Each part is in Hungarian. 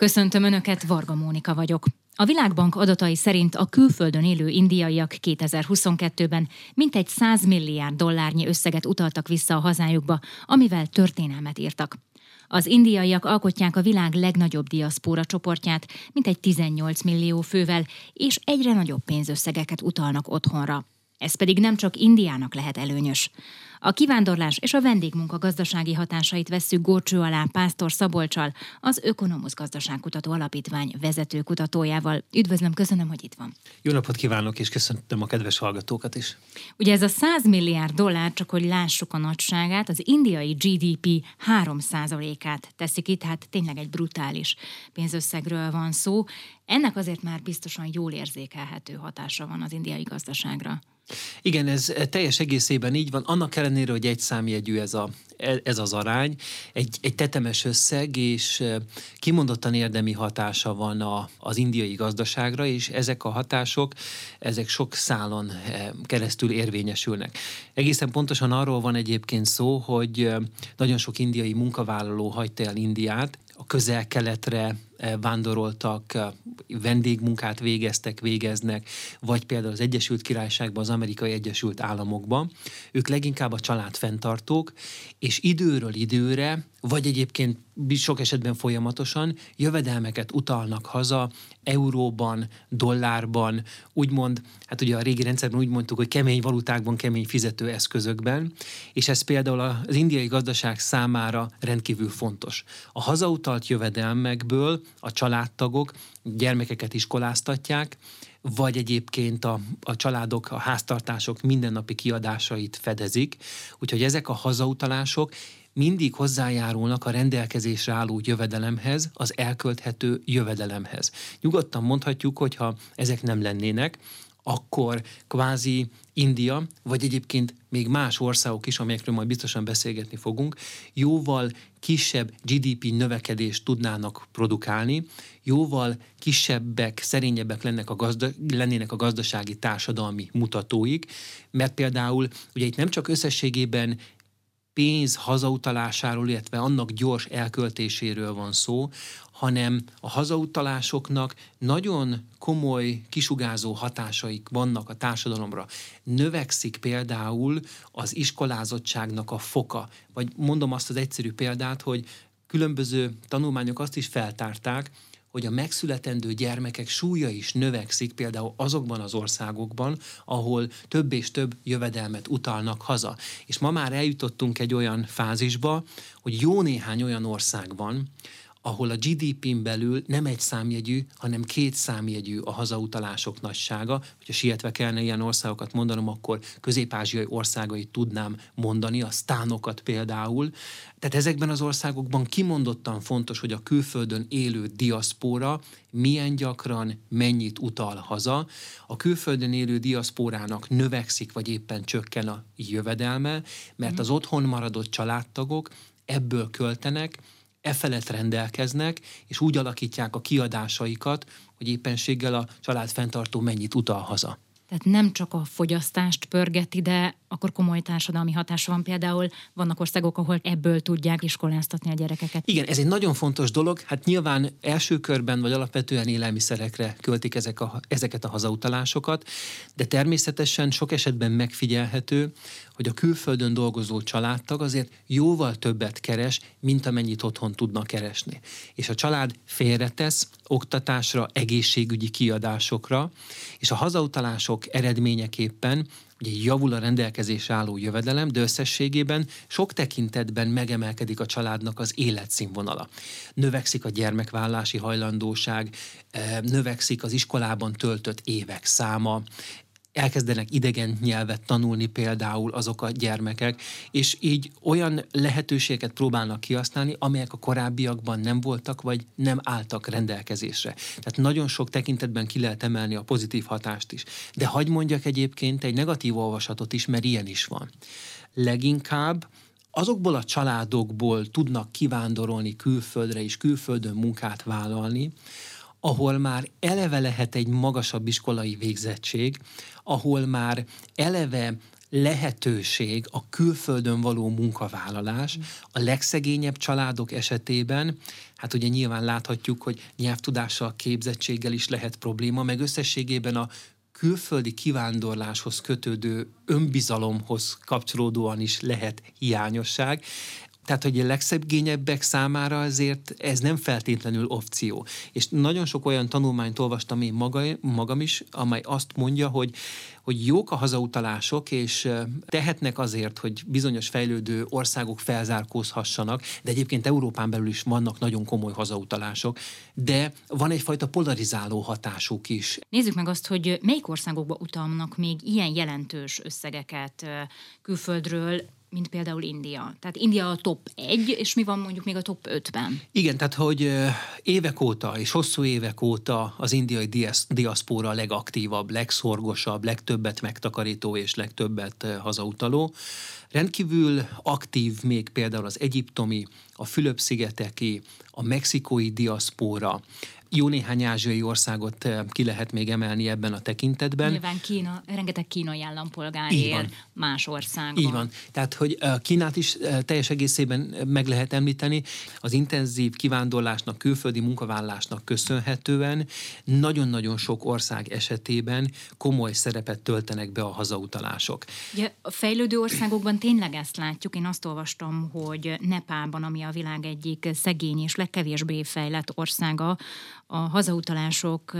Köszöntöm Önöket, Varga Mónika vagyok. A Világbank adatai szerint a külföldön élő indiaiak 2022-ben mintegy 100 milliárd dollárnyi összeget utaltak vissza a hazájukba, amivel történelmet írtak. Az indiaiak alkotják a világ legnagyobb diaszpóra csoportját, mintegy 18 millió fővel, és egyre nagyobb pénzösszegeket utalnak otthonra. Ez pedig nem csak Indiának lehet előnyös. A kivándorlás és a vendégmunka gazdasági hatásait vesszük górcső alá Pásztor Szabolcsal, az Ökonomusz Gazdaságkutató Alapítvány vezető kutatójával. Üdvözlöm, köszönöm, hogy itt van. Jó napot kívánok, és köszöntöm a kedves hallgatókat is. Ugye ez a 100 milliárd dollár, csak hogy lássuk a nagyságát, az indiai GDP 3%-át teszik itt, tehát tényleg egy brutális pénzösszegről van szó. Ennek azért már biztosan jól érzékelhető hatása van az indiai gazdaságra. Igen, ez teljes egészében így van. Annak ellenére, hogy egy számjegyű ez, a, ez az arány, egy, egy tetemes összeg, és kimondottan érdemi hatása van a, az indiai gazdaságra, és ezek a hatások, ezek sok szálon keresztül érvényesülnek. Egészen pontosan arról van egyébként szó, hogy nagyon sok indiai munkavállaló hagyta el Indiát, a közel-keletre vándoroltak, eh, vendégmunkát végeztek, végeznek, vagy például az Egyesült Királyságban, az Amerikai Egyesült Államokban. Ők leginkább a családfenntartók, és időről időre, vagy egyébként sok esetben folyamatosan jövedelmeket utalnak haza euróban, dollárban, úgymond, hát ugye a régi rendszerben úgy mondtuk, hogy kemény valutákban, kemény fizetőeszközökben, és ez például az indiai gazdaság számára rendkívül fontos. A hazautalt jövedelmekből a családtagok gyermekeket iskoláztatják, vagy egyébként a, a családok, a háztartások mindennapi kiadásait fedezik. Úgyhogy ezek a hazautalások mindig hozzájárulnak a rendelkezésre álló jövedelemhez, az elkölthető jövedelemhez. Nyugodtan mondhatjuk, hogy ha ezek nem lennének, akkor kvázi India, vagy egyébként még más országok is, amelyekről majd biztosan beszélgetni fogunk, jóval kisebb GDP növekedést tudnának produkálni, jóval kisebbek, szerényebbek lennek a gazda, lennének a gazdasági társadalmi mutatóik, mert például ugye itt nem csak összességében pénz hazautalásáról, illetve annak gyors elköltéséről van szó, hanem a hazautalásoknak nagyon komoly, kisugázó hatásaik vannak a társadalomra. Növekszik például az iskolázottságnak a foka. Vagy mondom azt az egyszerű példát, hogy különböző tanulmányok azt is feltárták, hogy a megszületendő gyermekek súlya is növekszik például azokban az országokban, ahol több és több jövedelmet utalnak haza. És ma már eljutottunk egy olyan fázisba, hogy jó néhány olyan ország van, ahol a GDP-n belül nem egy számjegyű, hanem két számjegyű a hazautalások nagysága. Hogyha sietve kellene ilyen országokat mondanom, akkor közép-ázsiai országait tudnám mondani, a sztánokat például. Tehát ezekben az országokban kimondottan fontos, hogy a külföldön élő diaszpóra milyen gyakran mennyit utal haza. A külföldön élő diaszpórának növekszik, vagy éppen csökken a jövedelme, mert az otthon maradott családtagok ebből költenek, e felett rendelkeznek, és úgy alakítják a kiadásaikat, hogy éppenséggel a család fenntartó mennyit utal haza. Tehát nem csak a fogyasztást pörgeti, de akkor komoly társadalmi hatása van. Például vannak országok, ahol ebből tudják iskoláztatni a gyerekeket. Igen, ez egy nagyon fontos dolog. Hát nyilván első körben vagy alapvetően élelmiszerekre költik ezek a, ezeket a hazautalásokat, de természetesen sok esetben megfigyelhető, hogy a külföldön dolgozó családtag azért jóval többet keres, mint amennyit otthon tudna keresni. És a család félretesz oktatásra, egészségügyi kiadásokra, és a hazautalások eredményeképpen ugye javul a rendelkezésre álló jövedelem, de összességében sok tekintetben megemelkedik a családnak az életszínvonala. Növekszik a gyermekvállási hajlandóság, eh, növekszik az iskolában töltött évek száma, elkezdenek idegen nyelvet tanulni például azok a gyermekek, és így olyan lehetőségeket próbálnak kihasználni, amelyek a korábbiakban nem voltak, vagy nem álltak rendelkezésre. Tehát nagyon sok tekintetben ki lehet emelni a pozitív hatást is. De hagy mondjak egyébként egy negatív olvasatot is, mert ilyen is van. Leginkább azokból a családokból tudnak kivándorolni külföldre és külföldön munkát vállalni, ahol már eleve lehet egy magasabb iskolai végzettség, ahol már eleve lehetőség a külföldön való munkavállalás a legszegényebb családok esetében, hát ugye nyilván láthatjuk, hogy nyelvtudással, képzettséggel is lehet probléma, meg összességében a külföldi kivándorláshoz kötődő önbizalomhoz kapcsolódóan is lehet hiányosság. Tehát, hogy a legszegényebbek számára azért ez nem feltétlenül opció. És nagyon sok olyan tanulmányt olvastam én maga, magam is, amely azt mondja, hogy, hogy jók a hazautalások, és tehetnek azért, hogy bizonyos fejlődő országok felzárkózhassanak, de egyébként Európán belül is vannak nagyon komoly hazautalások, de van egyfajta polarizáló hatásuk is. Nézzük meg azt, hogy melyik országokba utalnak még ilyen jelentős összegeket külföldről, mint például India. Tehát India a top 1, és mi van mondjuk még a top 5-ben? Igen, tehát hogy évek óta, és hosszú évek óta az indiai diaszpóra a legaktívabb, legszorgosabb, legtöbbet megtakarító és legtöbbet hazautaló. Rendkívül aktív még például az egyiptomi, a Fülöp-szigeteki, a mexikói diaszpóra, jó néhány ázsiai országot ki lehet még emelni ebben a tekintetben. Nyilván Kína, rengeteg kínai állampolgár él más országban. Így van. Tehát, hogy Kínát is teljes egészében meg lehet említeni. Az intenzív kivándorlásnak, külföldi munkavállalásnak köszönhetően nagyon-nagyon sok ország esetében komoly szerepet töltenek be a hazautalások. Ugye, a fejlődő országokban tényleg ezt látjuk. Én azt olvastam, hogy Nepálban, ami a világ egyik szegény és legkevésbé fejlett országa, a hazautalások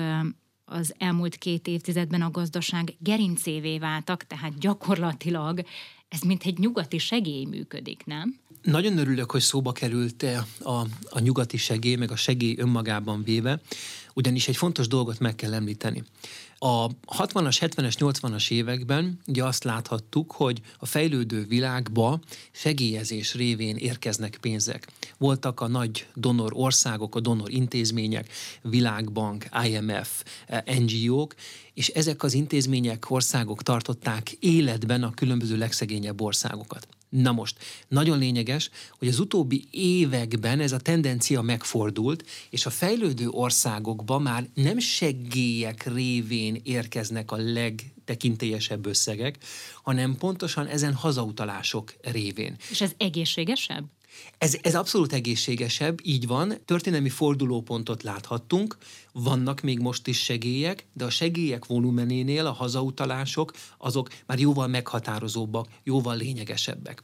az elmúlt két évtizedben a gazdaság gerincévé váltak, tehát gyakorlatilag ez mint egy nyugati segély működik, nem? Nagyon örülök, hogy szóba került a, a nyugati segély, meg a segély önmagában véve, ugyanis egy fontos dolgot meg kell említeni. A 60-as, 70-es, 80-as években ugye azt láthattuk, hogy a fejlődő világba segélyezés révén érkeznek pénzek. Voltak a nagy donor országok, a donor intézmények, Világbank, IMF, NGO-k, és ezek az intézmények, országok tartották életben a különböző legszegényebb országokat. Na most, nagyon lényeges, hogy az utóbbi években ez a tendencia megfordult, és a fejlődő országokba már nem segélyek révén érkeznek a legtekintélyesebb összegek, hanem pontosan ezen hazautalások révén. És ez egészségesebb? Ez, ez abszolút egészségesebb, így van. Történelmi fordulópontot láthattunk, vannak még most is segélyek, de a segélyek volumenénél a hazautalások azok már jóval meghatározóbbak, jóval lényegesebbek.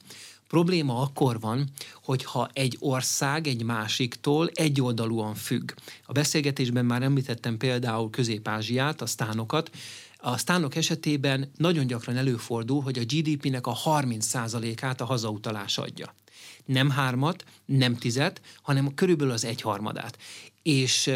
Probléma akkor van, hogyha egy ország egy másiktól egyoldalúan függ. A beszélgetésben már említettem például Közép-Ázsiát, a sztánokat, a sztánok esetében nagyon gyakran előfordul, hogy a GDP-nek a 30%-át a hazautalás adja nem hármat, nem tizet, hanem körülbelül az egyharmadát. És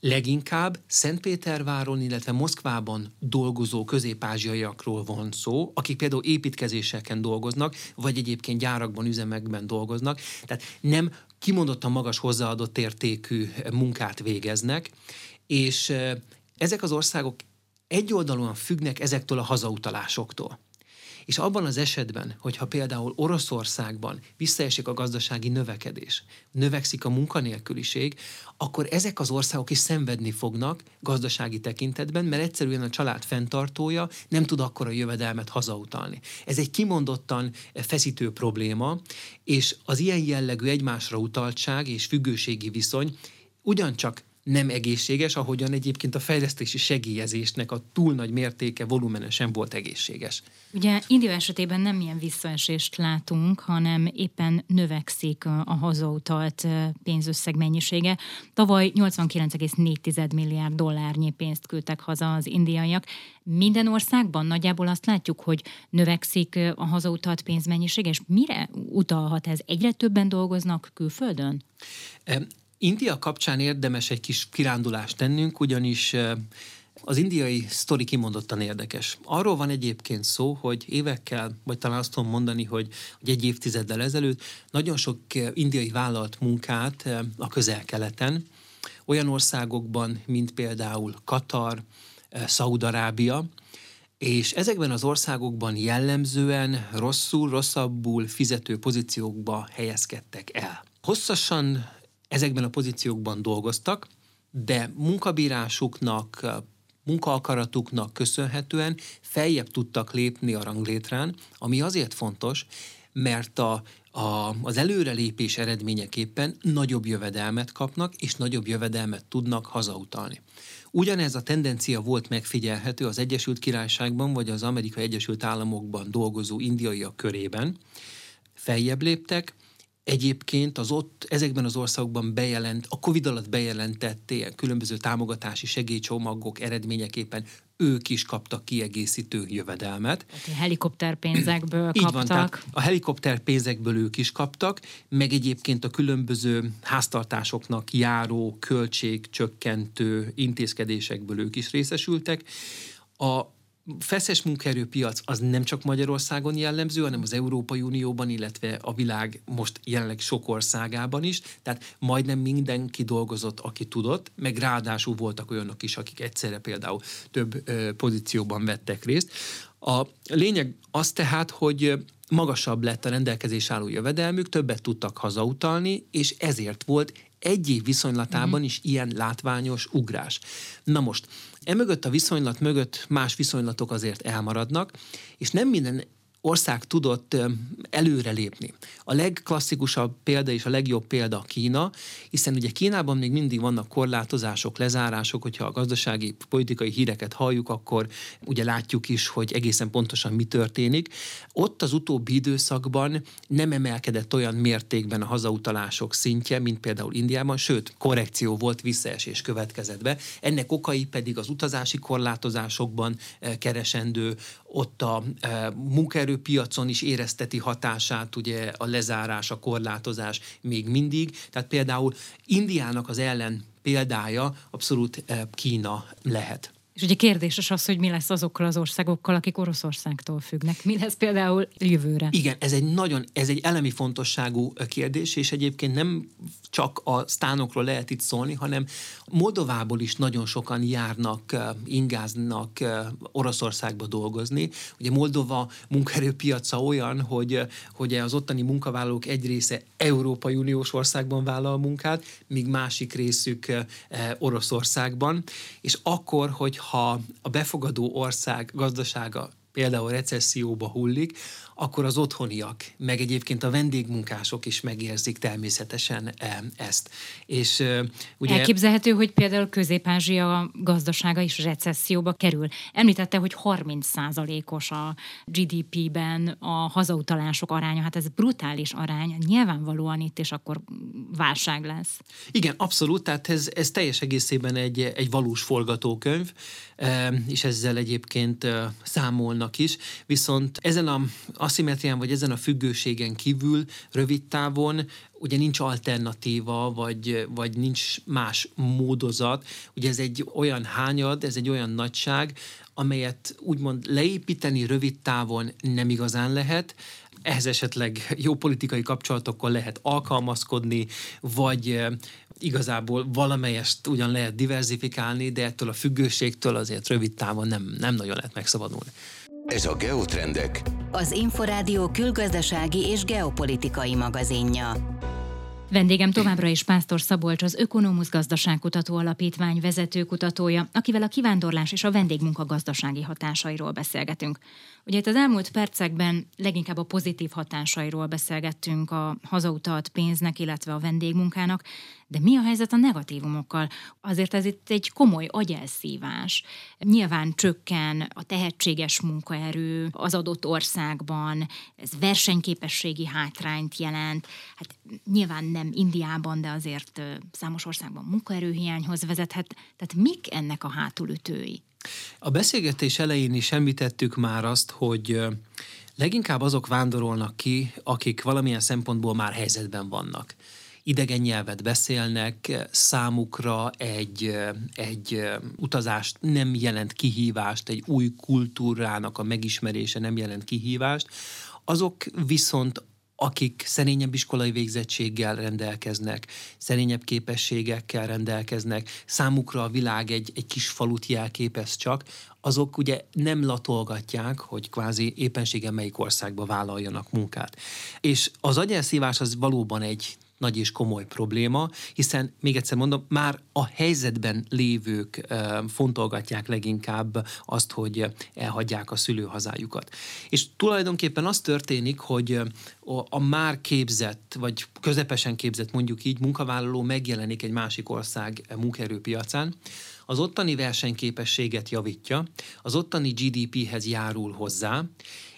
leginkább Szentpéterváron, illetve Moszkvában dolgozó közép-ázsiaiakról van szó, akik például építkezéseken dolgoznak, vagy egyébként gyárakban, üzemekben dolgoznak, tehát nem kimondottan magas hozzáadott értékű munkát végeznek, és ezek az országok egyoldalúan függnek ezektől a hazautalásoktól. És abban az esetben, hogyha például Oroszországban visszaesik a gazdasági növekedés, növekszik a munkanélküliség, akkor ezek az országok is szenvedni fognak gazdasági tekintetben, mert egyszerűen a család fenntartója nem tud akkora jövedelmet hazautalni. Ez egy kimondottan feszítő probléma, és az ilyen jellegű egymásra utaltság és függőségi viszony ugyancsak nem egészséges, ahogyan egyébként a fejlesztési segélyezésnek a túl nagy mértéke, volumene sem volt egészséges. Ugye India esetében nem ilyen visszaesést látunk, hanem éppen növekszik a hazautalt pénzösszeg mennyisége. Tavaly 89,4 milliárd dollárnyi pénzt küldtek haza az indiaiak. Minden országban nagyjából azt látjuk, hogy növekszik a hazautalt pénzmennyiség, és mire utalhat ez? Egyre többen dolgoznak külföldön? India kapcsán érdemes egy kis kirándulást tennünk, ugyanis az indiai sztori kimondottan érdekes. Arról van egyébként szó, hogy évekkel, vagy talán azt tudom mondani, hogy, hogy egy évtizeddel ezelőtt nagyon sok indiai vállalt munkát a közel-keleten, olyan országokban, mint például Katar, Szaudarábia, és ezekben az országokban jellemzően rosszul, rosszabbul fizető pozíciókba helyezkedtek el. Hosszasan ezekben a pozíciókban dolgoztak, de munkabírásuknak munkaakaratuknak köszönhetően feljebb tudtak lépni a ranglétrán, ami azért fontos, mert a, a, az előrelépés eredményeképpen nagyobb jövedelmet kapnak, és nagyobb jövedelmet tudnak hazautalni. Ugyanez a tendencia volt megfigyelhető az Egyesült Királyságban vagy az Amerikai Egyesült Államokban dolgozó indiaiak körében. Feljebb léptek, Egyébként az ott, ezekben az országokban bejelent, a Covid alatt bejelentett ilyen különböző támogatási segélycsomagok eredményeképpen ők is kaptak kiegészítő jövedelmet. Tehát a helikopterpénzekből Így kaptak. Van, tehát a helikopterpénzekből ők is kaptak, meg egyébként a különböző háztartásoknak járó költségcsökkentő intézkedésekből ők is részesültek. A feszes munkaerőpiac az nem csak Magyarországon jellemző, hanem az Európai Unióban, illetve a világ most jelenleg sok országában is. Tehát majdnem mindenki dolgozott, aki tudott, meg ráadásul voltak olyanok is, akik egyszerre például több ö, pozícióban vettek részt. A lényeg az tehát, hogy magasabb lett a rendelkezés álló jövedelmük, többet tudtak hazautalni, és ezért volt egy év viszonylatában mm. is ilyen látványos ugrás. Na most, emögött a viszonylat mögött más viszonylatok azért elmaradnak, és nem minden ország tudott előrelépni. A legklasszikusabb példa és a legjobb példa Kína, hiszen ugye Kínában még mindig vannak korlátozások, lezárások, hogyha a gazdasági, politikai híreket halljuk, akkor ugye látjuk is, hogy egészen pontosan mi történik. Ott az utóbbi időszakban nem emelkedett olyan mértékben a hazautalások szintje, mint például Indiában, sőt, korrekció volt, visszaesés következett be. Ennek okai pedig az utazási korlátozásokban keresendő, ott a munkaerő munkaerőpiacon is érezteti hatását, ugye a lezárás, a korlátozás még mindig. Tehát például Indiának az ellen példája abszolút eh, Kína lehet. És ugye kérdéses az, hogy mi lesz azokkal az országokkal, akik Oroszországtól függnek. Mi lesz például jövőre? Igen, ez egy nagyon, ez egy elemi fontosságú kérdés, és egyébként nem csak a sztánokról lehet itt szólni, hanem Moldovából is nagyon sokan járnak, ingáznak Oroszországba dolgozni. Ugye Moldova munkaerőpiaca olyan, hogy, hogy az ottani munkavállalók egy része Európai Uniós országban vállal munkát, míg másik részük Oroszországban, és akkor, hogy ha a befogadó ország gazdasága például recesszióba hullik, akkor az otthoniak, meg egyébként a vendégmunkások is megérzik természetesen e, ezt. És ugye... Elképzelhető, hogy például Közép-Ázsia gazdasága is recesszióba kerül. Említette, hogy 30%-os a GDP-ben a hazautalások aránya. Hát ez brutális arány. Nyilvánvalóan itt is akkor válság lesz. Igen, abszolút. Tehát ez, ez teljes egészében egy, egy valós forgatókönyv, és ezzel egyébként számolnak is. Viszont ezen a aszimetrián vagy ezen a függőségen kívül rövid távon ugye nincs alternatíva, vagy, vagy nincs más módozat. Ugye ez egy olyan hányad, ez egy olyan nagyság, amelyet úgymond leépíteni rövid távon nem igazán lehet, ehhez esetleg jó politikai kapcsolatokkal lehet alkalmazkodni, vagy igazából valamelyest ugyan lehet diversifikálni, de ettől a függőségtől azért rövid távon nem, nem nagyon lehet megszabadulni. Ez a Geotrendek, az Inforádió külgazdasági és geopolitikai magazinja. Vendégem továbbra is Pásztor Szabolcs, az Ökonomusz Gazdaságkutató Alapítvány vezetőkutatója, akivel a kivándorlás és a vendégmunka gazdasági hatásairól beszélgetünk. Ugye itt az elmúlt percekben leginkább a pozitív hatásairól beszélgettünk a hazautalt pénznek, illetve a vendégmunkának, de mi a helyzet a negatívumokkal? Azért ez itt egy komoly agyelszívás. Nyilván csökken a tehetséges munkaerő az adott országban, ez versenyképességi hátrányt jelent. Hát nyilván nem Indiában, de azért számos országban munkaerőhiányhoz vezethet. Tehát mik ennek a hátulütői? A beszélgetés elején is említettük már azt, hogy leginkább azok vándorolnak ki, akik valamilyen szempontból már helyzetben vannak idegen nyelvet beszélnek, számukra egy, egy utazást nem jelent kihívást, egy új kultúrának a megismerése nem jelent kihívást, azok viszont akik szerényebb iskolai végzettséggel rendelkeznek, szerényebb képességekkel rendelkeznek, számukra a világ egy, egy kis falut jelképez csak, azok ugye nem latolgatják, hogy kvázi éppenségen melyik országba vállaljanak munkát. És az agyelszívás az valóban egy nagy és komoly probléma, hiszen még egyszer mondom, már a helyzetben lévők fontolgatják leginkább azt, hogy elhagyják a szülőhazájukat. És tulajdonképpen az történik, hogy a már képzett, vagy közepesen képzett mondjuk így munkavállaló megjelenik egy másik ország munkaerőpiacán, az ottani versenyképességet javítja, az ottani GDP-hez járul hozzá,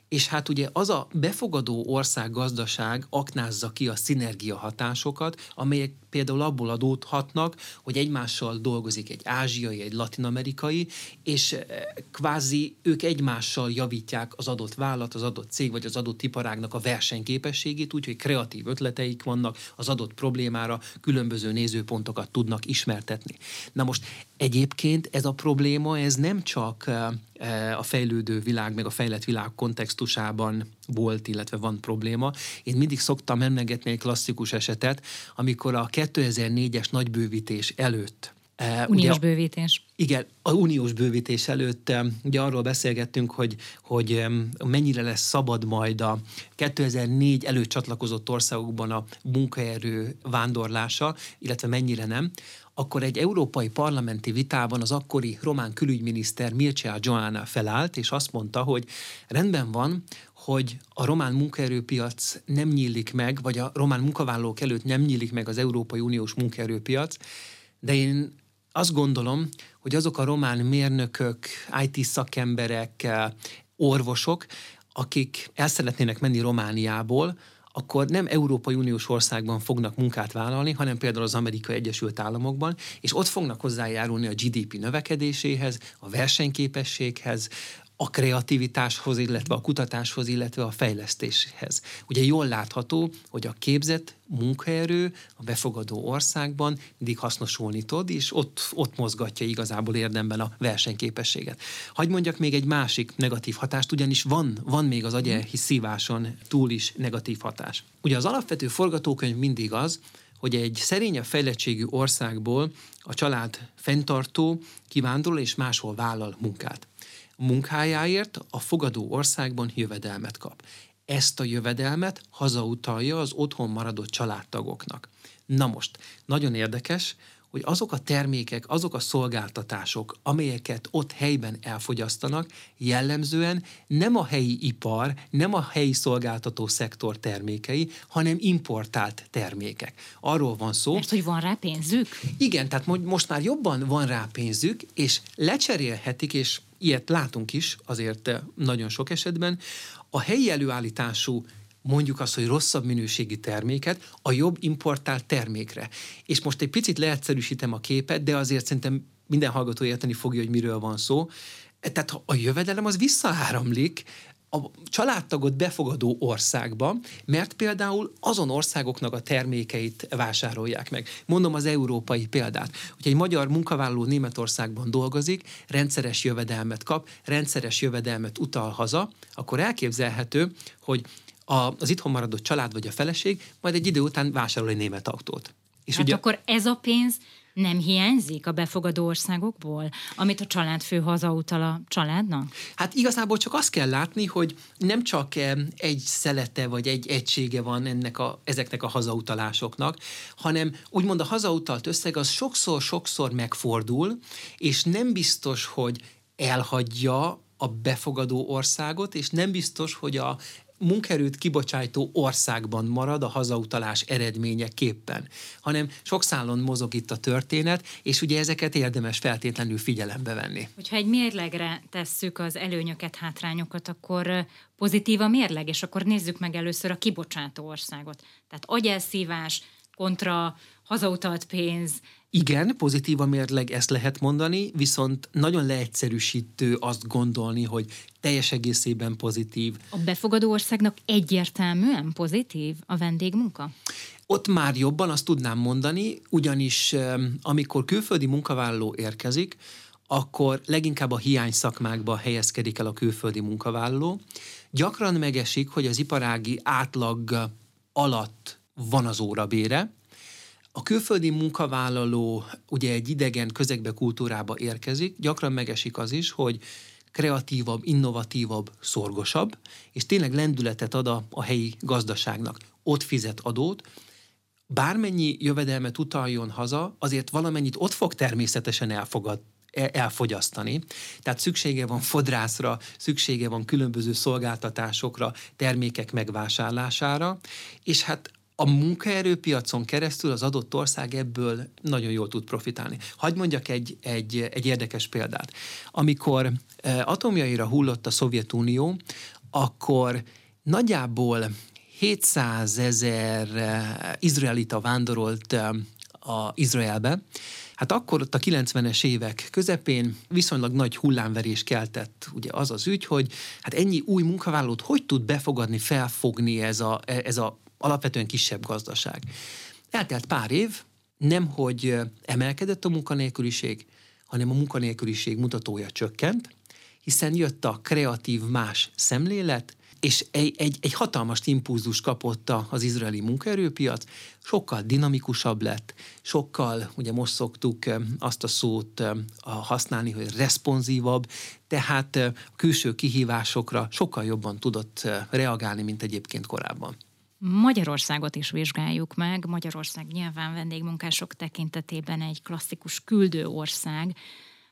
és hát ugye az a befogadó ország gazdaság aknázza ki a szinergia hatásokat, amelyek például abból adódhatnak, hogy egymással dolgozik egy ázsiai, egy latinamerikai, és eh, kvázi ők egymással javítják az adott vállalat, az adott cég vagy az adott iparágnak a versenyképességét, úgyhogy kreatív ötleteik vannak az adott problémára, különböző nézőpontokat tudnak ismertetni. Na most egyébként ez a probléma, ez nem csak eh, a fejlődő világ, meg a fejlett világ kontextusában volt, illetve van probléma. Én mindig szoktam emlegetni egy klasszikus esetet, amikor a 2004-es nagybővítés előtt Uh, uniós ugye, bővítés. Igen, a uniós bővítés előtt ugye arról beszélgettünk, hogy, hogy mennyire lesz szabad majd a 2004 előtt csatlakozott országokban a munkaerő vándorlása, illetve mennyire nem akkor egy európai parlamenti vitában az akkori román külügyminiszter Mircea Joana felállt, és azt mondta, hogy rendben van, hogy a román munkaerőpiac nem nyílik meg, vagy a román munkavállalók előtt nem nyílik meg az Európai Uniós munkaerőpiac, de én azt gondolom, hogy azok a román mérnökök, IT szakemberek, orvosok, akik el szeretnének menni Romániából, akkor nem Európai Uniós országban fognak munkát vállalni, hanem például az Amerikai Egyesült Államokban, és ott fognak hozzájárulni a GDP növekedéséhez, a versenyképességhez, a kreativitáshoz, illetve a kutatáshoz, illetve a fejlesztéshez. Ugye jól látható, hogy a képzett munkaerő a befogadó országban mindig hasznosulni tud, és ott, ott mozgatja igazából érdemben a versenyképességet. Hagy mondjak még egy másik negatív hatást, ugyanis van, van még az agyelhi szíváson túl is negatív hatás. Ugye az alapvető forgatókönyv mindig az, hogy egy szerényebb fejlettségű országból a család fenntartó, kivándorol és máshol vállal munkát munkájáért a fogadó országban jövedelmet kap. Ezt a jövedelmet hazautalja az otthon maradott családtagoknak. Na most, nagyon érdekes, hogy azok a termékek, azok a szolgáltatások, amelyeket ott helyben elfogyasztanak, jellemzően nem a helyi ipar, nem a helyi szolgáltató szektor termékei, hanem importált termékek. Arról van szó. Mert hogy van rá pénzük? Igen, tehát most már jobban van rá pénzük, és lecserélhetik, és ilyet látunk is azért nagyon sok esetben, a helyi előállítású mondjuk azt, hogy rosszabb minőségi terméket a jobb importált termékre. És most egy picit leegyszerűsítem a képet, de azért szerintem minden hallgató érteni fogja, hogy miről van szó. Tehát a jövedelem az visszaáramlik a családtagot befogadó országba, mert például azon országoknak a termékeit vásárolják meg. Mondom az európai példát. Hogyha egy magyar munkavállaló Németországban dolgozik, rendszeres jövedelmet kap, rendszeres jövedelmet utal haza, akkor elképzelhető, hogy a, az itthon maradott család vagy a feleség majd egy idő után vásárol egy német autót. És hát ugye, akkor ez a pénz nem hiányzik a befogadó országokból, amit a családfő hazautal a családnak? Hát igazából csak azt kell látni, hogy nem csak egy szelete vagy egy egysége van ennek a, ezeknek a hazautalásoknak, hanem úgymond a hazautalt összeg az sokszor-sokszor megfordul, és nem biztos, hogy elhagyja a befogadó országot, és nem biztos, hogy a munkerőt kibocsájtó országban marad a hazautalás eredményeképpen, hanem sok szálon mozog itt a történet, és ugye ezeket érdemes feltétlenül figyelembe venni. Hogyha egy mérlegre tesszük az előnyöket, hátrányokat, akkor pozitív a mérleg, és akkor nézzük meg először a kibocsátó országot. Tehát agyelszívás kontra hazautalt pénz, igen, pozitív a mérleg, ezt lehet mondani, viszont nagyon leegyszerűsítő azt gondolni, hogy teljes egészében pozitív. A befogadó országnak egyértelműen pozitív a vendégmunka? Ott már jobban azt tudnám mondani, ugyanis amikor külföldi munkavállaló érkezik, akkor leginkább a hiány szakmákba helyezkedik el a külföldi munkavállaló. Gyakran megesik, hogy az iparági átlag alatt van az órabére, a külföldi munkavállaló ugye egy idegen közegbe, kultúrába érkezik, gyakran megesik az is, hogy kreatívabb, innovatívabb, szorgosabb, és tényleg lendületet ad a, a helyi gazdaságnak. Ott fizet adót, bármennyi jövedelmet utaljon haza, azért valamennyit ott fog természetesen elfogad, elfogyasztani. Tehát szüksége van fodrászra, szüksége van különböző szolgáltatásokra, termékek megvásárlására, és hát a munkaerőpiacon keresztül az adott ország ebből nagyon jól tud profitálni. Hagy mondjak egy, egy, egy érdekes példát. Amikor e, atomjaira hullott a Szovjetunió, akkor nagyjából 700 ezer eh, izraelita vándorolt eh, a Izraelbe, Hát akkor ott a 90-es évek közepén viszonylag nagy hullámverés keltett ugye az az ügy, hogy hát ennyi új munkavállalót hogy tud befogadni, felfogni ez a, ez a alapvetően kisebb gazdaság. Eltelt pár év, nem hogy emelkedett a munkanélküliség, hanem a munkanélküliség mutatója csökkent, hiszen jött a kreatív más szemlélet, és egy, egy, egy hatalmas impulzus kapott az izraeli munkaerőpiac, sokkal dinamikusabb lett, sokkal, ugye most szoktuk azt a szót használni, hogy responsívabb, tehát külső kihívásokra sokkal jobban tudott reagálni, mint egyébként korábban. Magyarországot is vizsgáljuk meg. Magyarország nyilván vendégmunkások tekintetében egy klasszikus küldő ország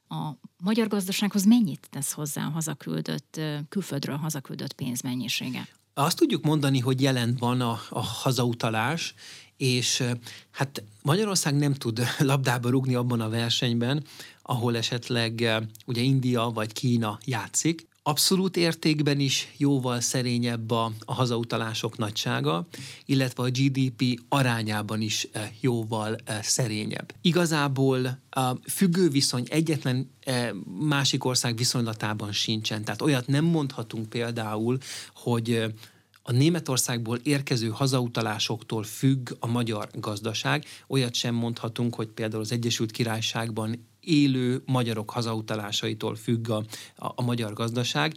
a magyar gazdasághoz mennyit tesz hozzá a hazaküldött, külföldről hazaküldött pénzmennyisége? Azt tudjuk mondani, hogy jelen van a, a hazautalás, és hát Magyarország nem tud labdába rugni abban a versenyben, ahol esetleg ugye India vagy Kína játszik. Abszolút értékben is jóval szerényebb a, a hazautalások nagysága, illetve a GDP arányában is eh, jóval eh, szerényebb. Igazából a függő viszony egyetlen másik ország viszonylatában sincsen. Tehát olyat nem mondhatunk például, hogy a Németországból érkező hazautalásoktól függ a magyar gazdaság. Olyat sem mondhatunk, hogy például az Egyesült Királyságban élő magyarok hazautalásait függ a, a, a magyar gazdaság,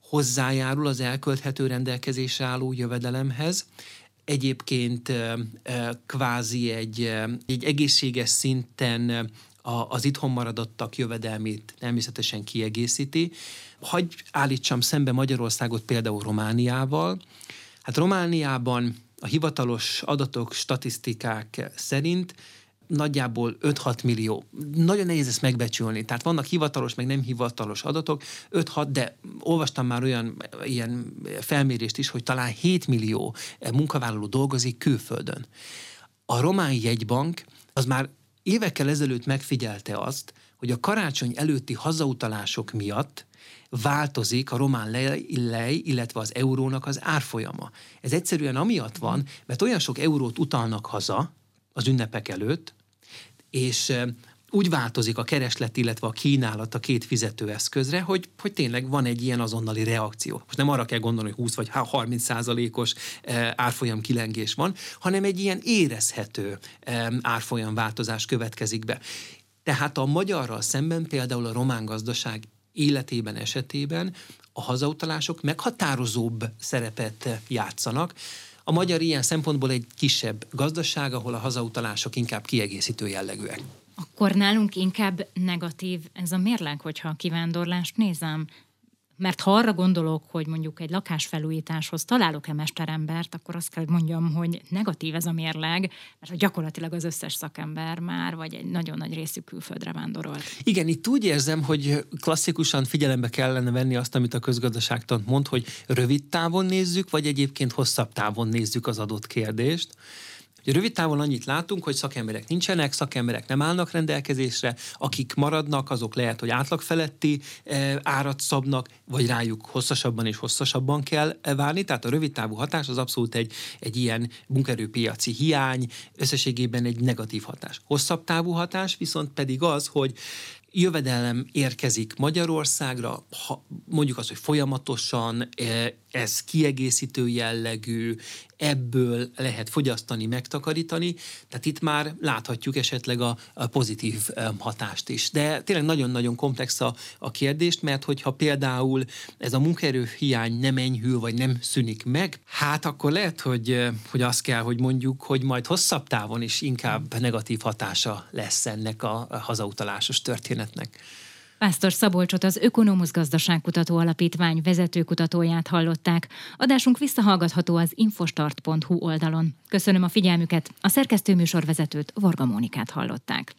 hozzájárul az elkölthető rendelkezésre álló jövedelemhez, egyébként kvázi egy, egy egészséges szinten az itthon maradottak jövedelmét természetesen kiegészíti. Hagy állítsam szembe Magyarországot például Romániával. Hát Romániában a hivatalos adatok, statisztikák szerint nagyjából 5-6 millió. Nagyon nehéz ezt megbecsülni. Tehát vannak hivatalos, meg nem hivatalos adatok, 5-6, de olvastam már olyan ilyen felmérést is, hogy talán 7 millió munkavállaló dolgozik külföldön. A román jegybank az már évekkel ezelőtt megfigyelte azt, hogy a karácsony előtti hazautalások miatt változik a román lej, illetve az eurónak az árfolyama. Ez egyszerűen amiatt van, mert olyan sok eurót utalnak haza az ünnepek előtt, és úgy változik a kereslet, illetve a kínálat a két fizetőeszközre, hogy, hogy tényleg van egy ilyen azonnali reakció. Most nem arra kell gondolni, hogy 20 vagy 30 százalékos árfolyam kilengés van, hanem egy ilyen érezhető árfolyam változás következik be. Tehát a magyarral szemben például a román gazdaság életében, esetében a hazautalások meghatározóbb szerepet játszanak, a magyar ilyen szempontból egy kisebb gazdaság, ahol a hazautalások inkább kiegészítő jellegűek. Akkor nálunk inkább negatív ez a mérleg, hogyha a kivándorlást nézem. Mert ha arra gondolok, hogy mondjuk egy lakásfelújításhoz találok-e mesterembert, akkor azt kell, mondjam, hogy negatív ez a mérleg, mert gyakorlatilag az összes szakember már, vagy egy nagyon nagy részük külföldre vándorolt. Igen, itt úgy érzem, hogy klasszikusan figyelembe kellene venni azt, amit a közgazdaságtan mond, hogy rövid távon nézzük, vagy egyébként hosszabb távon nézzük az adott kérdést. Rövid távon annyit látunk, hogy szakemberek nincsenek, szakemberek nem állnak rendelkezésre, akik maradnak, azok lehet, hogy átlag feletti eh, árat szabnak, vagy rájuk hosszasabban és hosszasabban kell eh, várni. Tehát a rövid távú hatás az abszolút egy, egy ilyen munkerőpiaci hiány, összességében egy negatív hatás. Hosszabb távú hatás viszont pedig az, hogy jövedelem érkezik Magyarországra, ha, mondjuk az, hogy folyamatosan, eh, ez kiegészítő jellegű, ebből lehet fogyasztani, megtakarítani, tehát itt már láthatjuk esetleg a, a pozitív hatást is. De tényleg nagyon-nagyon komplex a, a kérdést, mert hogyha például ez a munkaerő hiány nem enyhül, vagy nem szűnik meg, hát akkor lehet, hogy, hogy azt kell, hogy mondjuk, hogy majd hosszabb távon is inkább negatív hatása lesz ennek a hazautalásos történetnek. Pásztor Szabolcsot az Ökonomusz Gazdaságkutató Alapítvány vezetőkutatóját hallották. Adásunk visszahallgatható az infostart.hu oldalon. Köszönöm a figyelmüket, a szerkesztőműsorvezetőt Varga Mónikát hallották.